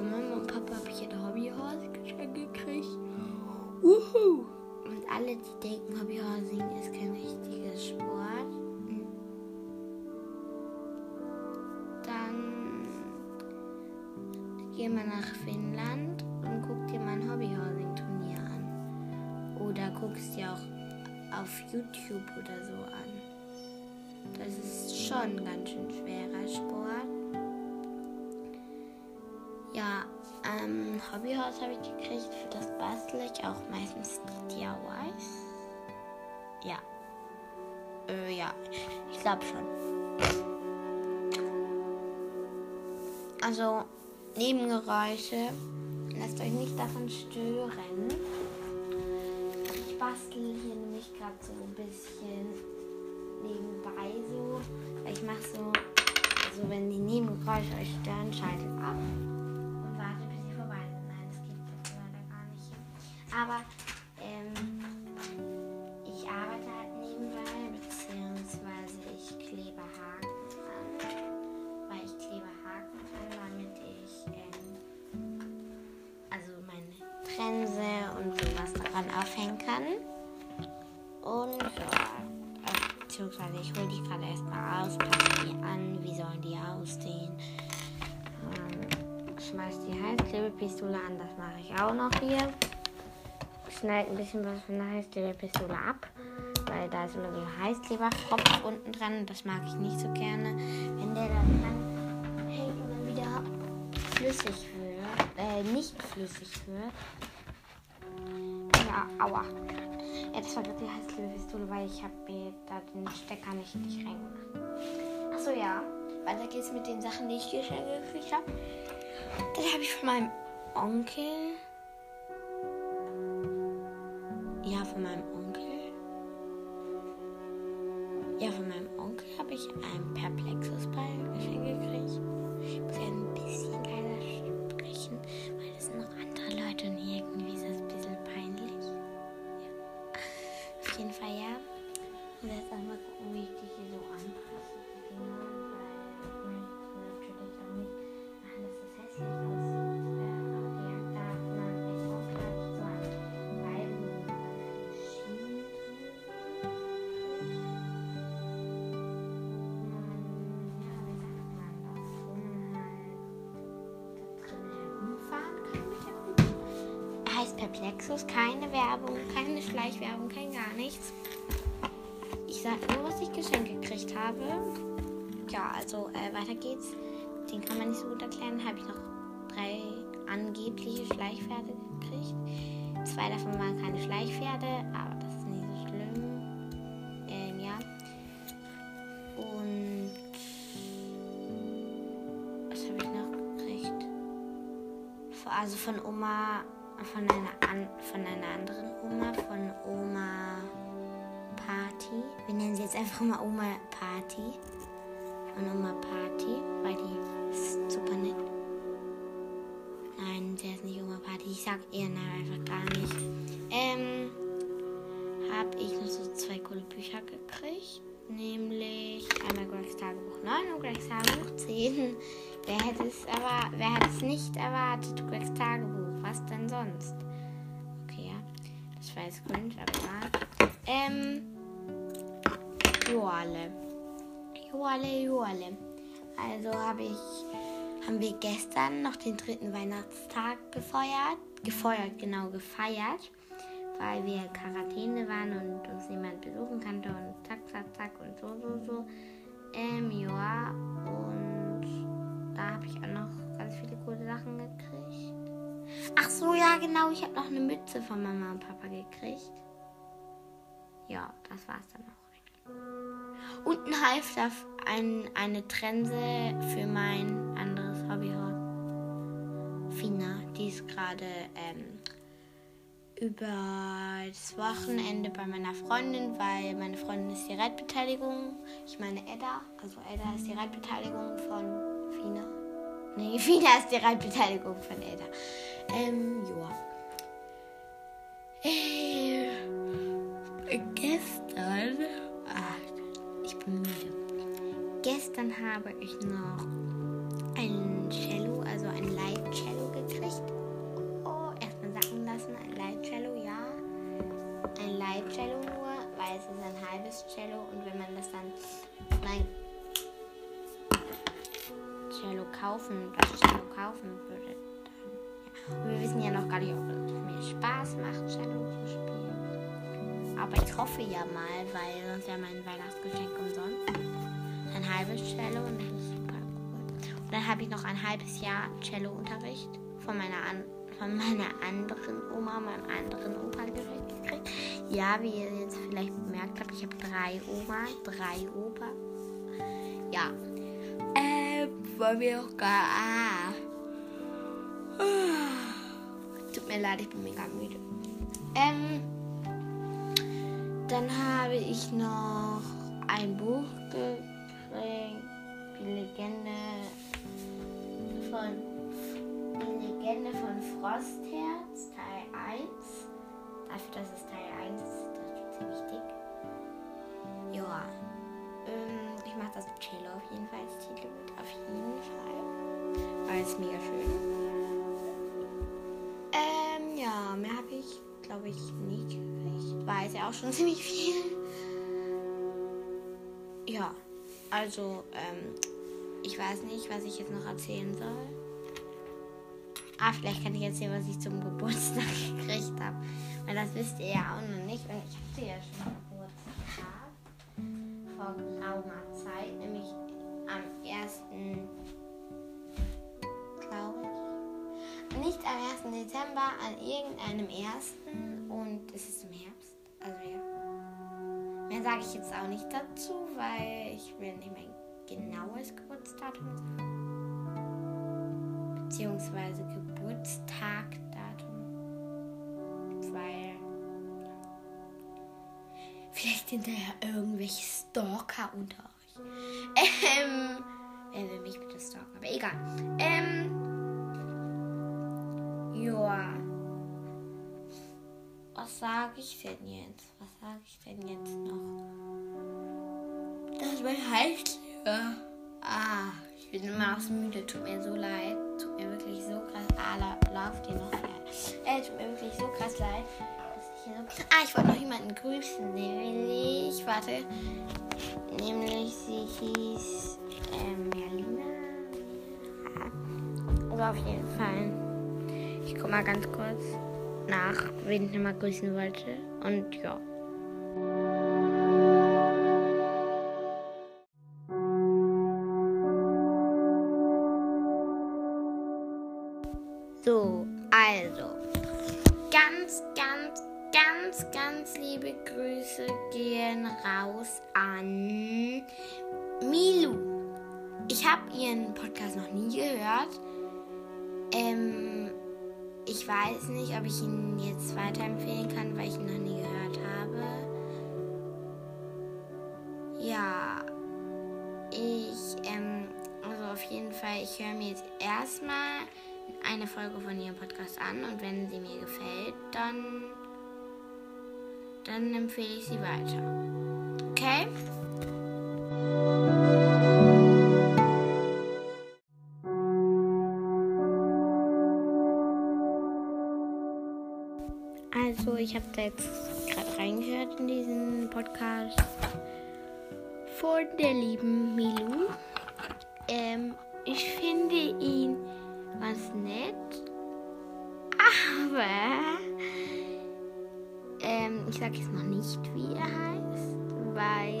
von Mama und Papa habe ich ein Hobbyhorse geschenkt gekriegt. Uhu. Und alle, die denken, Hobbyhorsing ist kein richtiges Sport. Dann geh mal nach Finnland und guck dir mal ein Hobbyhorsing-Turnier an. Oder guckst dir auch auf YouTube oder so an. Das ist schon ganz schön schwerer Hobbyhaus habe ich gekriegt. Für das bastel ich auch meistens DIYs. Ja. Äh, ja, ich glaube schon. Also, Nebengeräusche. Lasst euch nicht davon stören. Ich bastel hier nämlich gerade so ein bisschen nebenbei so. Ich mache so, also wenn die Nebengeräusche euch stören, schaltet ab. Beziehungsweise ich hole die gerade erstmal aus, passe die an, wie sollen die aussehen. Ähm, schmeiß die Heißklebepistole an, das mache ich auch noch hier. Schneid ein bisschen was von der Heißklebepistole ab, weil da ist immer so ein Heißkleberfropf unten dran. Das mag ich nicht so gerne. Wenn der da dran hängt dann wieder flüssig wird, äh, nicht flüssig wird. Ja, aua. Ja, das war gerade die Heißklebepistole, weil ich habe mir da den Stecker nicht richtig reingemacht. Achso, ja. Weiter geht's mit den Sachen, die ich geschenkt gekriegt habe. Das habe ich von meinem Onkel. Ja, von meinem Onkel. Perplexus, keine Werbung, keine Schleichwerbung, kein gar nichts. Ich sag nur, was ich geschenkt gekriegt habe. Ja, also äh, weiter geht's. Den kann man nicht so gut erklären. Habe ich noch drei angebliche Schleichpferde gekriegt. Zwei davon waren keine Schleichpferde, aber das ist nicht so schlimm. Ähm, ja. Und was habe ich noch gekriegt? Also von Oma, von einer, an, von einer anderen Oma, von Oma Party. Wir nennen sie jetzt einfach mal Oma Party. Von Oma Party, weil die ist super nett. Nein, der ist nicht Oma Party. Ich sag eher nein, einfach gar nicht. Ähm, habe ich noch so zwei coole Bücher gekriegt. Nämlich einmal Gregs Tagebuch 9 und Gregs Tagebuch 10. Wer hätte es aber, wer hätte es nicht erwartet? Gregs Tagebuch. Was denn sonst? Okay, ja. Das war jetzt cringe, aber egal. Ähm, Joale. Joale, Joale. Also habe ich, haben wir gestern noch den dritten Weihnachtstag gefeiert. Gefeuert, genau, gefeiert. Weil wir Quarantäne waren und uns niemand besuchen konnte und zack, zack, zack und so, so, so. Ähm, ja. Und genau. Ich habe noch eine Mütze von Mama und Papa gekriegt. Ja, das war's dann auch. Und ein Halfter, ein, eine Trense für mein anderes Hobbyhorse. Fina, die ist gerade ähm, über das Wochenende bei meiner Freundin, weil meine Freundin ist die Reitbeteiligung. Ich meine Edda, also Edda ist die Reitbeteiligung von Fina. Fina ist die Reitbeteiligung von Ada. Ähm, joa. Äh, gestern. Ach, ich bin müde. Gestern habe ich noch ein Cello, also ein Light-Cello gekriegt. Oh, erstmal sacken lassen, ein Light-Cello, ja. Ein Light-Cello nur, weil es ist ein halbes Cello und wenn man das dann kaufen, das Cello kaufen würde, wir wissen ja noch gar nicht, ob es mir Spaß macht, Cello zu spielen. Aber ich hoffe ja mal, weil sonst wäre mein Weihnachtsgeschenk umsonst. Ein halbes Cello und das ist super cool. Und dann habe ich noch ein halbes Jahr Cello-Unterricht von meiner, an, von meiner anderen Oma, meinem anderen Opa gekriegt. Ja, wie ihr jetzt vielleicht bemerkt habt, ich habe drei Oma, drei Opa. Ja. Wollen wir auch gar. Ah. Tut mir leid, ich bin mega müde. Ähm, dann habe ich noch ein Buch gekriegt, die Legende von die Legende von Frostherz, Teil 1. Dafür, dass es Teil 1 ist, ist das ziemlich dick. Es mega schön. Ähm, ja, mehr habe ich, glaube ich, nicht. War es ja auch schon ziemlich viel. Ja, also, ähm, ich weiß nicht, was ich jetzt noch erzählen soll. Ah, vielleicht kann ich erzählen, was ich zum Geburtstag gekriegt habe. Weil das wisst ihr ja auch noch nicht. Und ich hatte ja schon Geburtstag vor geraumer Zeit, nämlich am 1. ich. Nicht am 1. Dezember, an irgendeinem 1. Und es ist im Herbst. Also ja. Mehr sage ich jetzt auch nicht dazu, weil ich will nicht mein genaues Geburtsdatum sagen. Beziehungsweise Geburtstagdatum. Weil vielleicht ja irgendwelche Stalker unter euch. Ähm, wer will mich bitte stalken? Aber egal. Ähm, joa. Was sage ich denn jetzt? Was sage ich denn jetzt noch? Das mein Hals. Ja. Ah, ich bin immer aus müde. Tut mir so leid. Tut mir wirklich so krass. Ah, la, lauft ihr noch? Ja. Äh, tut mir wirklich so krass leid. ah, ich wollte noch jemanden grüßen. Nämlich, warte. Nämlich, sie hieß ähm, Merlina. Oder auf jeden Fall. Ich guck mal ganz kurz nach, wen ich nochmal grüßen wollte. Und ja. So, also. Ganz, ganz, ganz, ganz liebe Grüße gehen raus an Milu. Ich habe ihren Podcast noch nie gehört. Ähm, ich weiß nicht, ob ich ihn jetzt weiterempfehlen kann, weil ich ihn noch nie gehört habe. Ja, ich, ähm, also auf jeden Fall, ich höre mir jetzt erstmal eine Folge von ihrem Podcast an und wenn sie mir gefällt, dann, dann empfehle ich sie weiter. Okay? Ich habe da jetzt gerade reingehört in diesen Podcast von der lieben Milu. Ähm, ich finde ihn ganz nett, aber ähm, ich sage jetzt noch nicht, wie er heißt, weil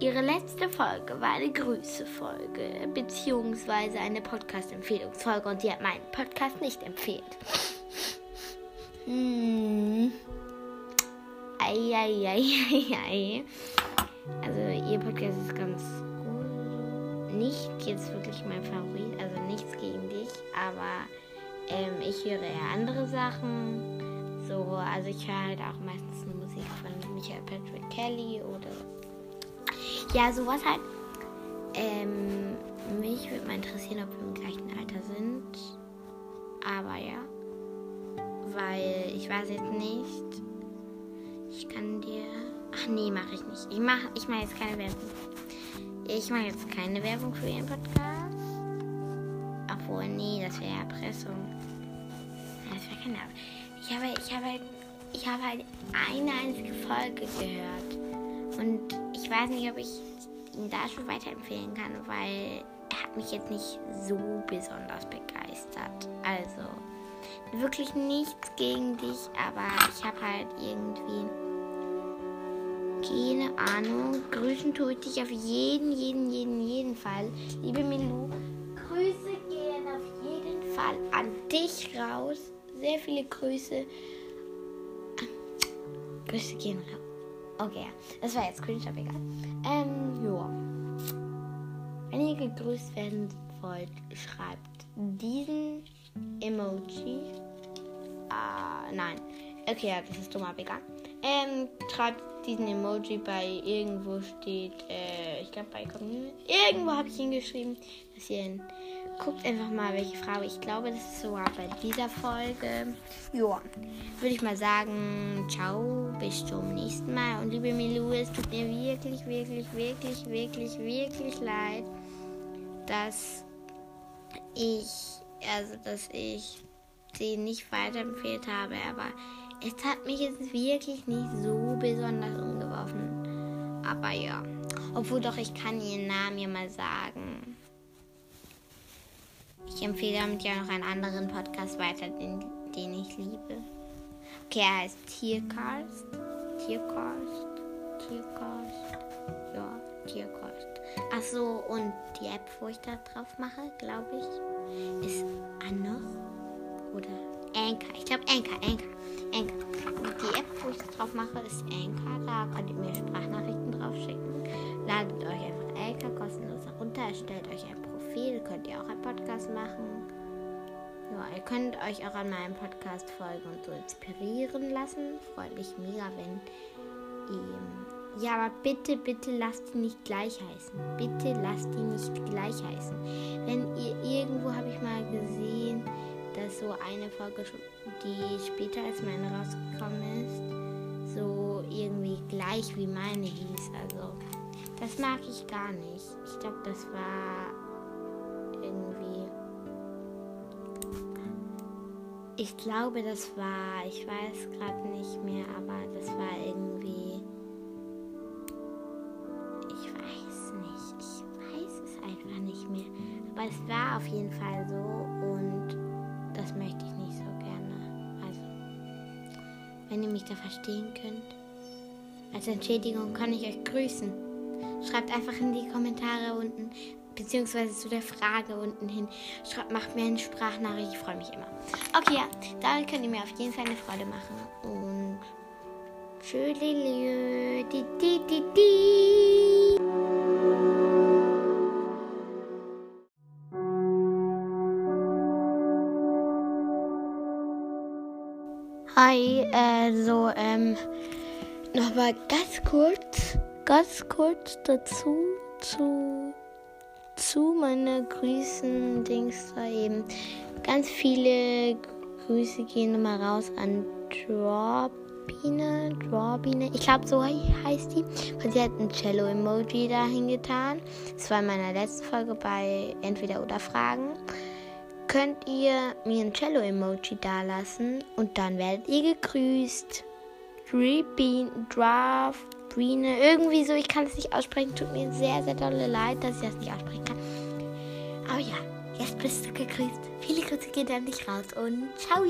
ihre letzte Folge war eine Grüße-Folge, beziehungsweise eine Podcast-Empfehlungsfolge und sie hat meinen Podcast nicht empfehlt. Hm. Eieieiei. Also ihr Podcast ist ganz gut. Nicht jetzt wirklich mein Favorit, also nichts gegen dich, aber ähm, ich höre eher andere Sachen. So, also ich höre halt auch meistens Musik von Michael Patrick Kelly oder ja, sowas halt. Ähm, mich würde mal interessieren, ob wir im gleichen Alter sind. Aber ja weil ich weiß jetzt nicht. Ich kann dir. Ach nee, mache ich nicht. Ich mache ich mach jetzt keine Werbung. ich mache jetzt keine Werbung für Ihren Podcast. Obwohl, nee, das wäre Erpressung. Das wäre keine Werbung. Ich habe, ich habe halt, ich habe halt eine einzige Folge gehört. Und ich weiß nicht, ob ich ihn da schon weiterempfehlen kann, weil er hat mich jetzt nicht so besonders begeistert. Also, wirklich nichts gegen dich, aber ich habe halt irgendwie keine Ahnung. Grüßen tue ich dich auf jeden, jeden, jeden, jeden Fall. Liebe Milou, Grüße gehen auf jeden Fall an dich raus. Sehr viele Grüße. Grüße gehen raus. Okay, das war jetzt aber egal. Ähm, ja. Wenn ihr gegrüßt werden wollt, schreibt diesen Emoji. Ah, nein. Okay, ja, das ist dumm, aber egal. Ähm, schreibt diesen Emoji bei irgendwo steht, äh, ich glaube bei Community. Irgendwo habe ich ihn geschrieben, dass ihr ihn guckt einfach mal, welche Frage. Ich glaube, das ist sogar bei dieser Folge. Ja, würde ich mal sagen, ciao, bis zum nächsten Mal. Und liebe Milou, es tut mir wirklich, wirklich, wirklich, wirklich, wirklich leid, dass ich, also dass ich sie nicht weiterempfehlt habe, aber es hat mich jetzt wirklich nicht so besonders umgeworfen. Aber ja. Obwohl doch, ich kann ihren Namen ja mal sagen. Ich empfehle damit ja noch einen anderen Podcast weiter, den, den ich liebe. Okay, er heißt Tiercast. Tiercast. Tiercast. Ja, Tiercast. Achso, und die App, wo ich da drauf mache, glaube ich, ist Anno oder Anchor. Ich glaube Anchor, Anchor. Anchor. Die App, wo ich das drauf mache, ist Anchor. Da könnt ihr mir Sprachnachrichten drauf schicken. Ladet euch einfach Anchor kostenlos herunter. Erstellt euch ein Profil. Könnt ihr auch einen Podcast machen. Ja, ihr könnt euch auch an meinem Podcast folgen und so inspirieren lassen. Freut mich mega, wenn ihr. Ja, aber bitte, bitte lasst die nicht gleich heißen. Bitte lasst die nicht gleich heißen. Wenn ihr irgendwo habe ich mal gesehen, dass so eine Folge, die später als meine rausgekommen ist, so irgendwie gleich wie meine hieß. Also, das mag ich gar nicht. Ich glaube, das war irgendwie. Ich glaube, das war, ich weiß gerade nicht mehr, aber das war irgendwie. Aber es war auf jeden Fall so und das möchte ich nicht so gerne. Also, wenn ihr mich da verstehen könnt. Als Entschädigung kann ich euch grüßen. Schreibt einfach in die Kommentare unten, beziehungsweise zu der Frage unten hin. Schreibt, macht mir eine Sprachnachricht, ich freue mich immer. Okay, ja, damit könnt ihr mir auf jeden Fall eine Freude machen. Und tschüss, Hi, also, ähm, nochmal ganz kurz, ganz kurz dazu, zu, zu meiner Grüßen-Dings da eben. Ganz viele Grüße gehen nochmal raus an Drawbiene, Drawbiene, ich glaube so heißt die. Und sie hat ein Cello-Emoji dahin getan. Das war in meiner letzten Folge bei Entweder oder Fragen könnt ihr mir ein Cello-Emoji dalassen und dann werdet ihr gegrüßt. Draft, Brine, irgendwie so, ich kann es nicht aussprechen. Tut mir sehr, sehr dolle leid, dass ich das nicht aussprechen kann. Aber ja, jetzt bist du gegrüßt. Viele Grüße gehen an dich raus und ciao!